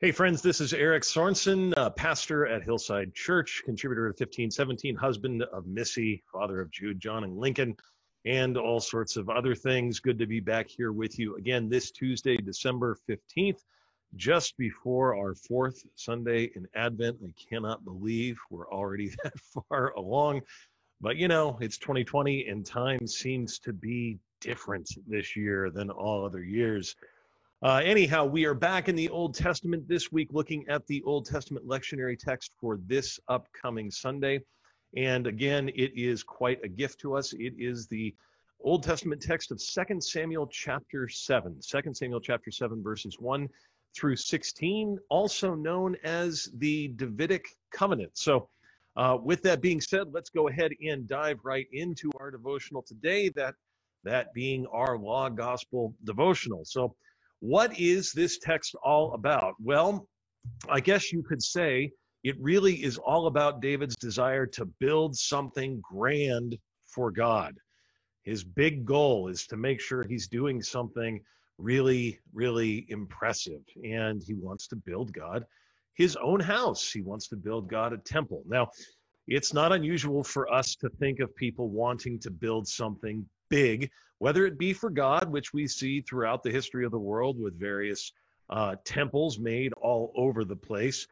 Hey, friends, this is Eric Sorensen, uh, pastor at Hillside Church, contributor to 1517, husband of Missy, father of Jude, John, and Lincoln, and all sorts of other things. Good to be back here with you again this Tuesday, December 15th, just before our fourth Sunday in Advent. I cannot believe we're already that far along. But you know, it's 2020 and time seems to be different this year than all other years. Uh, anyhow, we are back in the Old Testament this week, looking at the Old Testament lectionary text for this upcoming Sunday. And again, it is quite a gift to us. It is the Old Testament text of 2 Samuel chapter 7, 2 Samuel chapter 7, verses 1 through 16, also known as the Davidic covenant. So, uh, with that being said, let's go ahead and dive right into our devotional today, that, that being our law gospel devotional. So, what is this text all about? Well, I guess you could say it really is all about David's desire to build something grand for God. His big goal is to make sure he's doing something really, really impressive. And he wants to build God his own house. He wants to build God a temple. Now, it's not unusual for us to think of people wanting to build something big whether it be for God, which we see throughout the history of the world with various uh, temples made all over the place,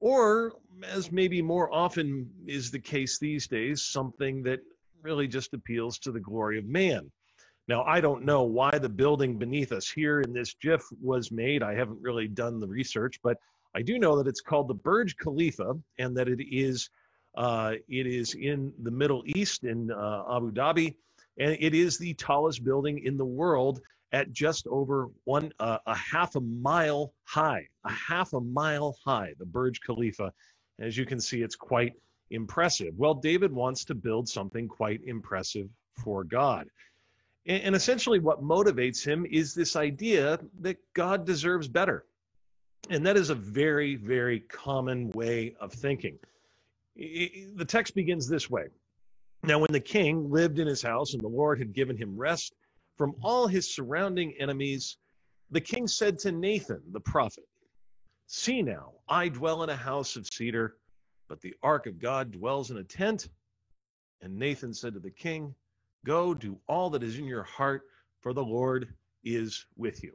or as maybe more often is the case these days, something that really just appeals to the glory of man. Now, I don't know why the building beneath us here in this GIF was made. I haven't really done the research, but I do know that it's called the Burj Khalifa and that it is uh, it is in the Middle East in uh, Abu Dhabi and it is the tallest building in the world at just over one uh, a half a mile high a half a mile high the burj khalifa. As you can see it's quite impressive. Well david wants to build something quite impressive for god. And, and essentially what motivates him is this idea that god deserves better. And that is a very very common way of thinking. The text begins this way now, when the king lived in his house and the Lord had given him rest from all his surrounding enemies, the king said to Nathan the prophet, See now, I dwell in a house of cedar, but the ark of God dwells in a tent. And Nathan said to the king, Go do all that is in your heart, for the Lord is with you.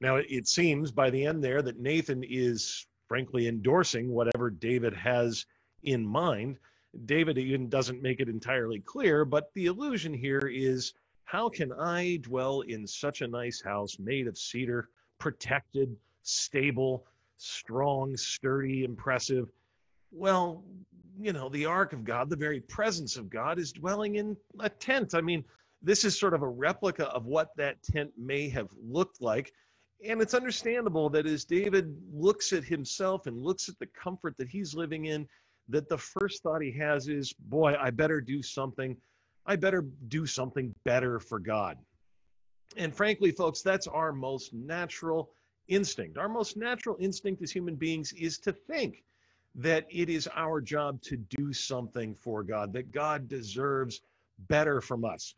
Now, it seems by the end there that Nathan is frankly endorsing whatever David has in mind. David even doesn't make it entirely clear, but the illusion here is how can I dwell in such a nice house made of cedar, protected, stable, strong, sturdy, impressive? Well, you know, the ark of God, the very presence of God, is dwelling in a tent. I mean, this is sort of a replica of what that tent may have looked like. And it's understandable that as David looks at himself and looks at the comfort that he's living in, that the first thought he has is, boy, I better do something. I better do something better for God. And frankly, folks, that's our most natural instinct. Our most natural instinct as human beings is to think that it is our job to do something for God, that God deserves better from us.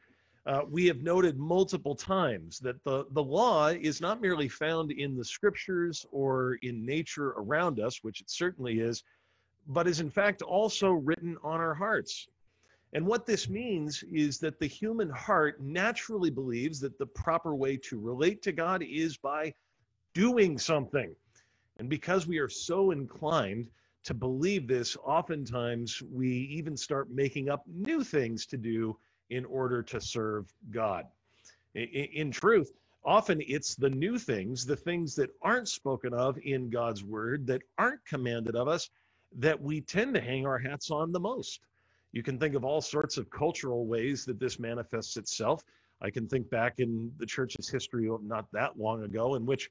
Uh, we have noted multiple times that the, the law is not merely found in the scriptures or in nature around us, which it certainly is, but is in fact also written on our hearts. And what this means is that the human heart naturally believes that the proper way to relate to God is by doing something. And because we are so inclined to believe this, oftentimes we even start making up new things to do in order to serve God. In, truth, often it's the new things, the things that aren't spoken of in God's word, that aren't commanded of us, that we tend to hang our hats on the most. You can think of all sorts of cultural ways that this manifests itself. I can think back in the church's history not that long ago, in which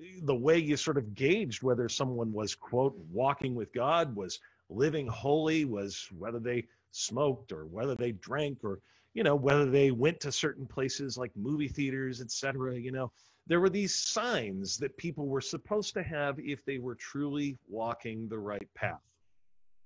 eh, the way you sort of gauged whether someone was, quote, walking with God, was living holy, was whether they smoked or whether they drank or, you know, whether they went to certain places like movie theaters, etc. You know, there were these signs that people were supposed to have if they were truly walking the right path.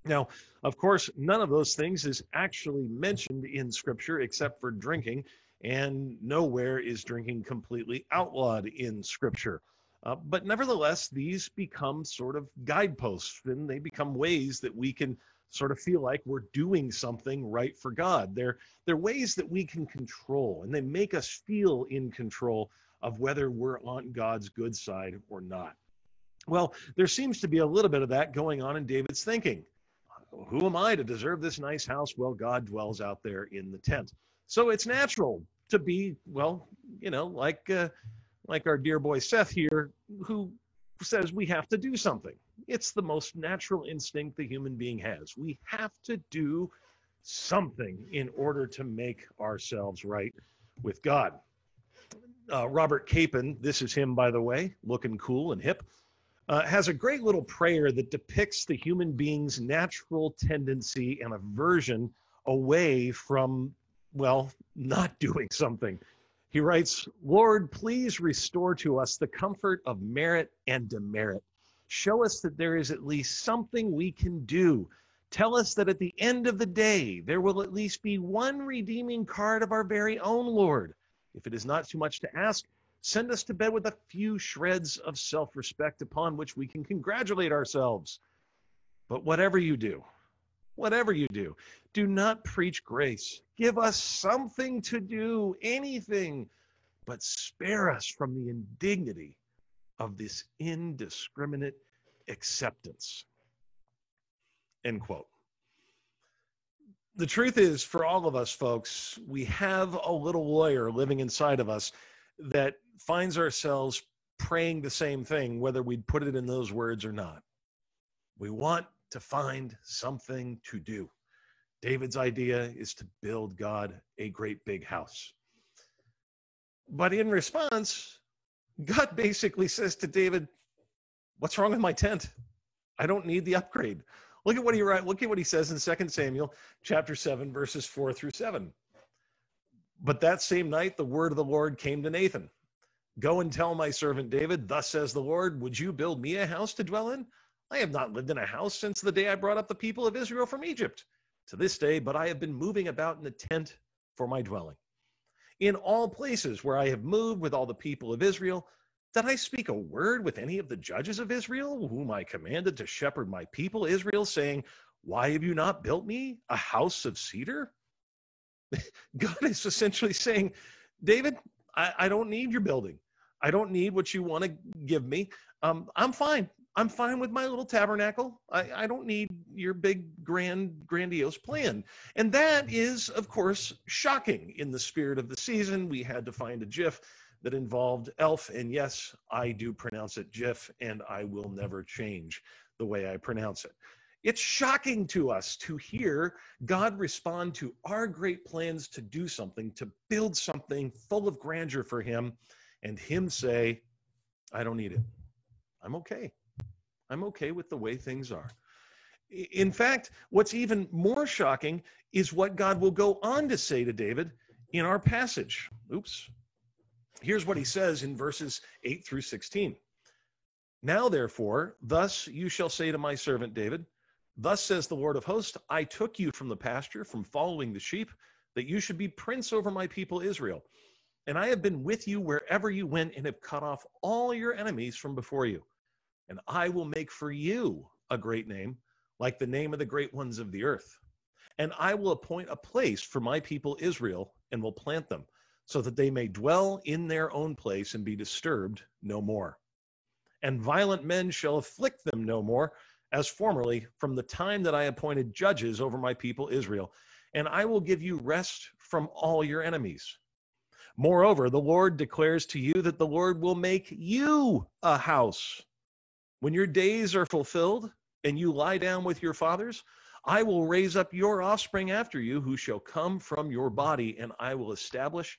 Now, of course, none of those things is actually mentioned in Scripture except for drinking, and nowhere is drinking completely outlawed in Scripture. Uh, but nevertheless, these become sort of guideposts and they become ways that we can sort of feel like we're doing something right for God. They're, they're ways that we can control and they make us feel in control of whether we're on God's good side or not. Well, there seems to be a little bit of that going on in David's thinking. Who am I to deserve this nice house? Well, God dwells out there in the tent. So it's natural to be, well, you know, like uh, like our dear boy Seth here, who says we have to do something. It's the most natural instinct the human being has. We have to do something in order to make ourselves right with God. Uh, Robert Capon, this is him, by the way, looking cool and hip, uh, has a great little prayer that depicts the human being's natural tendency and aversion away from, well, not doing something. He writes, Lord, please restore to us the comfort of merit and demerit. Show us that there is at least something we can do. Tell us that at the end of the day, there will at least be one redeeming card of our very own Lord. If it is not too much to ask, send us to bed with a few shreds of self respect upon which we can congratulate ourselves. But whatever you do, whatever you do, do not preach grace. Give us something to do, anything, but spare us from the indignity of this indiscriminate acceptance. End quote. The truth is, for all of us folks, we have a little lawyer living inside of us that finds ourselves praying the same thing, whether we'd put it in those words or not. We want to find something to do. David's idea is to build God a great big house. But in response, God basically says to David, What's wrong with my tent? I don't need the upgrade. Look at what he write, look at what he says in 2 Samuel chapter 7, verses 4 through 7. But that same night the word of the Lord came to Nathan. Go and tell my servant David, thus says the Lord, would you build me a house to dwell in? I have not lived in a house since the day I brought up the people of Israel from Egypt to this day, but I have been moving about in a tent for my dwelling. In all places where I have moved with all the people of Israel, did I speak a word with any of the judges of Israel, whom I commanded to shepherd my people Israel, saying, Why have you not built me a house of cedar? God is essentially saying, David, I, I, don't need your building. I don't need what you want to give me. Um, I'm fine. I'm fine with my little tabernacle. I, I don't need your big, grand, grandiose plan. And that is, of course, shocking in the spirit of the season. We had to find a GIF that involved Elf. And yes, I do pronounce it GIF, and I will never change the way I pronounce it. It's shocking to us to hear God respond to our great plans to do something, to build something full of grandeur for Him, and Him say, I don't need it. I'm okay. I'm okay with the way things are. In fact, what's even more shocking is what God will go on to say to David in our passage. Oops. Here's what he says in verses 8 through 16. Now, therefore, thus you shall say to my servant David, Thus says the Lord of hosts, I took you from the pasture, from following the sheep, that you should be prince over my people Israel. And I have been with you wherever you went and have cut off all your enemies from before you and I will make for you a great name, like the name of the great ones of the earth. And I will appoint a place for my people Israel, and will plant them, so that they may dwell in their own place and be disturbed no more. And violent men shall afflict them no more, as formerly, from the time that I appointed judges over my people Israel. And I will give you rest from all your enemies. Moreover, the Lord declares to you that the Lord will make you a house when your days are fulfilled and you lie down with your fathers, I will raise up your offspring after you, who shall come from your body, and I will establish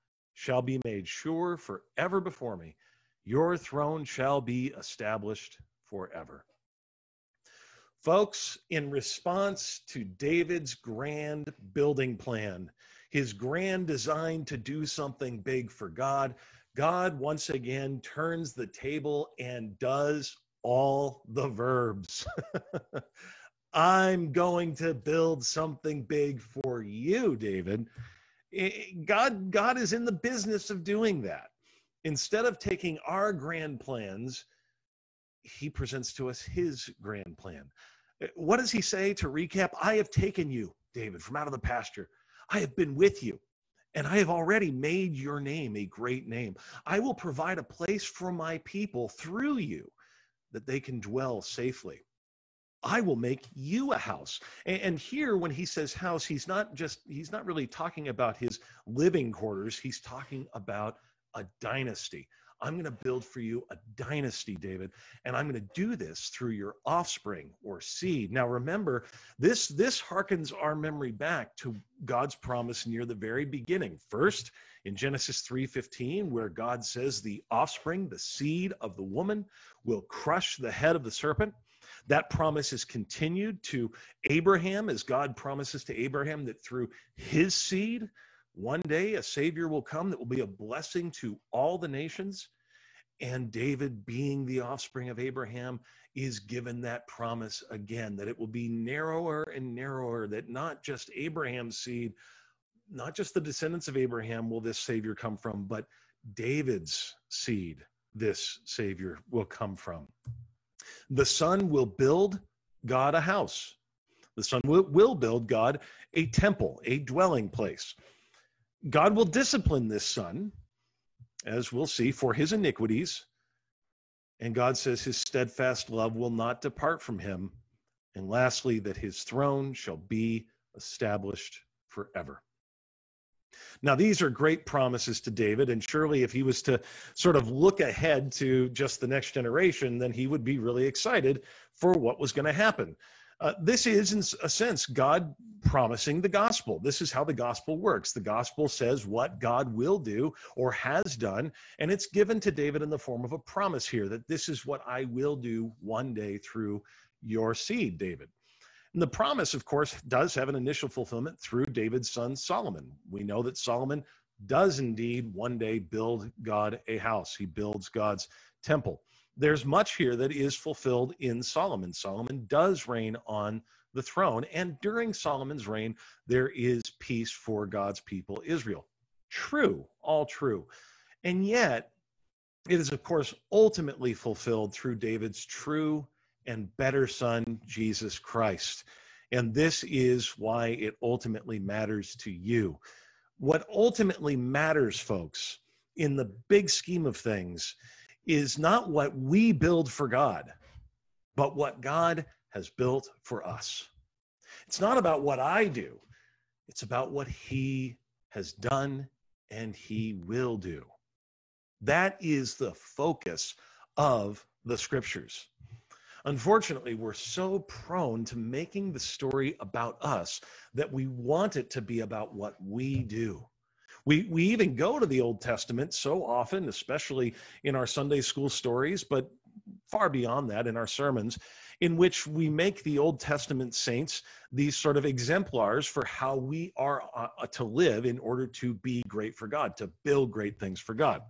shall be made sure forever before me. Your throne shall be established forever. Folks, in response to David's grand building plan, his grand design to do something big for God, God once again turns the table and does all the verbs. I'm going to build something big for you, David. God, God is in the business of doing that. Instead of taking our grand plans, he presents to us his grand plan. Uh, what does he say to recap? I have taken you, David, from out of the pasture. I have been with you, and I have already made your name a great name. I will provide a place for my people through you that they can dwell safely. I will make you a house. And, here, when he says house, he's not just, he's not really talking about his living quarters. He's talking about a dynasty. I'm going to build for you a dynasty, David, and I'm going to do this through your offspring or seed. Now, remember, this this harkens our memory back to God's promise near the very beginning. First, in Genesis 3:15, where God says, "The offspring, the seed of the woman, will crush the head of the serpent." That promise is continued to Abraham as God promises to Abraham that through his seed, one day a Savior will come that will be a blessing to all the nations. And David, being the offspring of Abraham, is given that promise again that it will be narrower and narrower, that not just Abraham's seed, not just the descendants of Abraham will this Savior come from, but David's seed, this Savior will come from. The Son will build God a house. The Son will, will build God a temple, a dwelling place. God will discipline this son, as we'll see, for his iniquities. And God says his steadfast love will not depart from him. And lastly, that his throne shall be established forever. Now, these are great promises to David, and surely if he was to sort of look ahead to just the next generation, then he would be really excited for what was going to happen. Uh, this is, in a sense, God promising the gospel. This is how the gospel works. The gospel says what God will do or has done, and it's given to David in the form of a promise here that this is what I will do one day through your seed, David. And the promise, of course, does have an initial fulfillment through David's son Solomon. We know that Solomon does indeed one day build God a house, he builds God's temple there's much here that is fulfilled in Solomon. Solomon does reign on the throne, and during Solomon's reign, there is peace for God's people, Israel. True, all true. And yet, it is, of course, ultimately fulfilled through David's true and better son, Jesus Christ. And this is why it ultimately matters to you. What ultimately matters, folks, in the big scheme of things, is not what we build for God, but what God has built for us. It's not about what I do, it's about what He has done and He will do. That is the focus of the scriptures. Unfortunately, we're so prone to making the story about us that we want it to be about what we do. We, we even go to the Old Testament so often, especially in our Sunday school stories, but far beyond that in our sermons, in which we make the Old Testament saints these sort of exemplars for how we are uh, to live in order to be great for God, to build great things for God.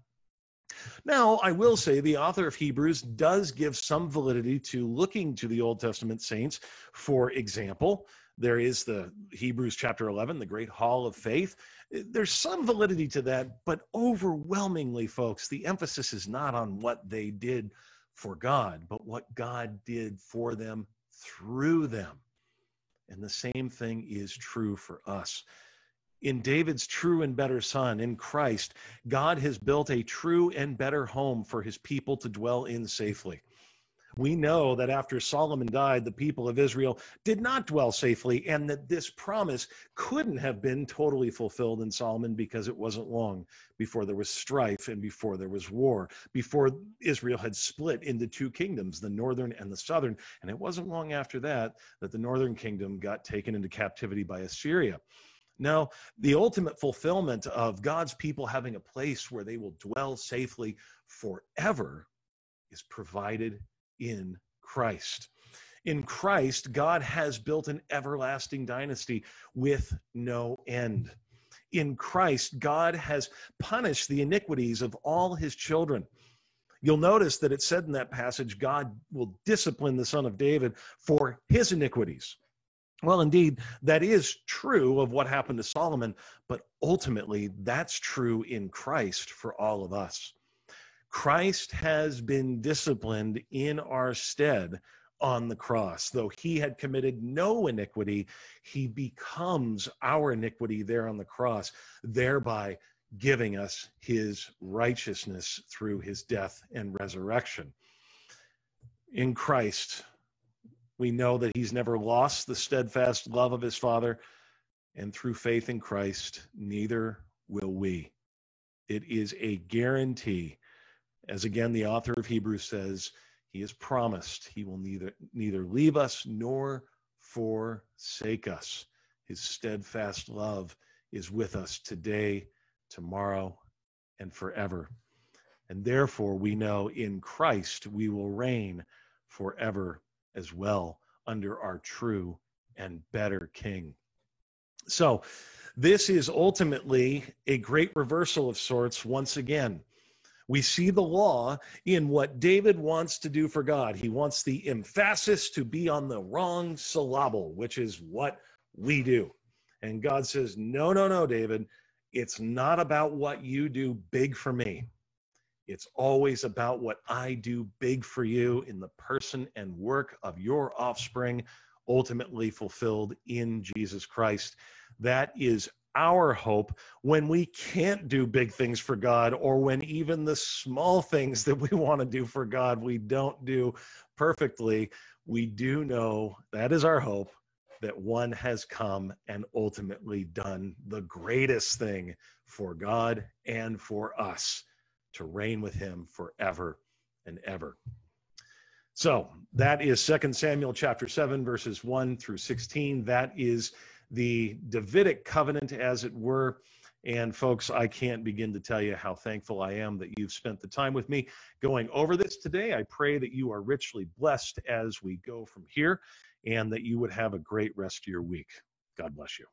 Now, I will say the author of Hebrews does give some validity to looking to the Old Testament saints for example. There is the Hebrews chapter 11, the great hall of faith. There's some validity to that, but overwhelmingly, folks, the emphasis is not on what they did for God, but what God did for them through them. And the same thing is true for us. In David's true and better son, in Christ, God has built a true and better home for his people to dwell in safely. We know that after Solomon died, the people of Israel did not dwell safely, and that this promise couldn't have been totally fulfilled in Solomon because it wasn't long before there was strife and before there was war, before Israel had split into two kingdoms, the northern and the southern. And it wasn't long after that that the northern kingdom got taken into captivity by Assyria. Now, the ultimate fulfillment of God's people having a place where they will dwell safely forever is provided in Christ. In Christ, God has built an everlasting dynasty with no end. In Christ, God has punished the iniquities of all his children. You'll notice that it said in that passage, God will discipline the son of David for his iniquities. Well, indeed, that is true of what happened to Solomon, but ultimately, that's true in Christ for all of us. Christ has been disciplined in our stead on the cross. Though he had committed no iniquity, he becomes our iniquity there on the cross, thereby giving us his righteousness through his death and resurrection. In Christ, we know that he's never lost the steadfast love of his Father, and through faith in Christ, neither will we. It is a guarantee. As again, the author of Hebrews says, he has promised he will neither neither leave us nor forsake us. His steadfast love is with us today, tomorrow, and forever. And therefore, we know in Christ we will reign forever as well under our true and better King. So, this is ultimately a great reversal of sorts once again. We see the law in what David wants to do for God. He wants the emphasis to be on the wrong syllable, which is what we do. And God says, No, no, no, David. It's not about what you do big for me. It's always about what I do big for you in the person and work of your offspring, ultimately fulfilled in Jesus Christ. That is our hope when we can't do big things for God or when even the small things that we want to do for God we don't do perfectly. We do know that is our hope that one has come and ultimately done the greatest thing for God and for us to reign with him forever and ever. So that is Second Samuel chapter 7, verses 1 through 16. That is the Davidic covenant, as it were. And folks, I can't begin to tell you how thankful I am that you've spent the time with me going over this today. I pray that you are richly blessed as we go from here and that you would have a great rest of your week. God bless you.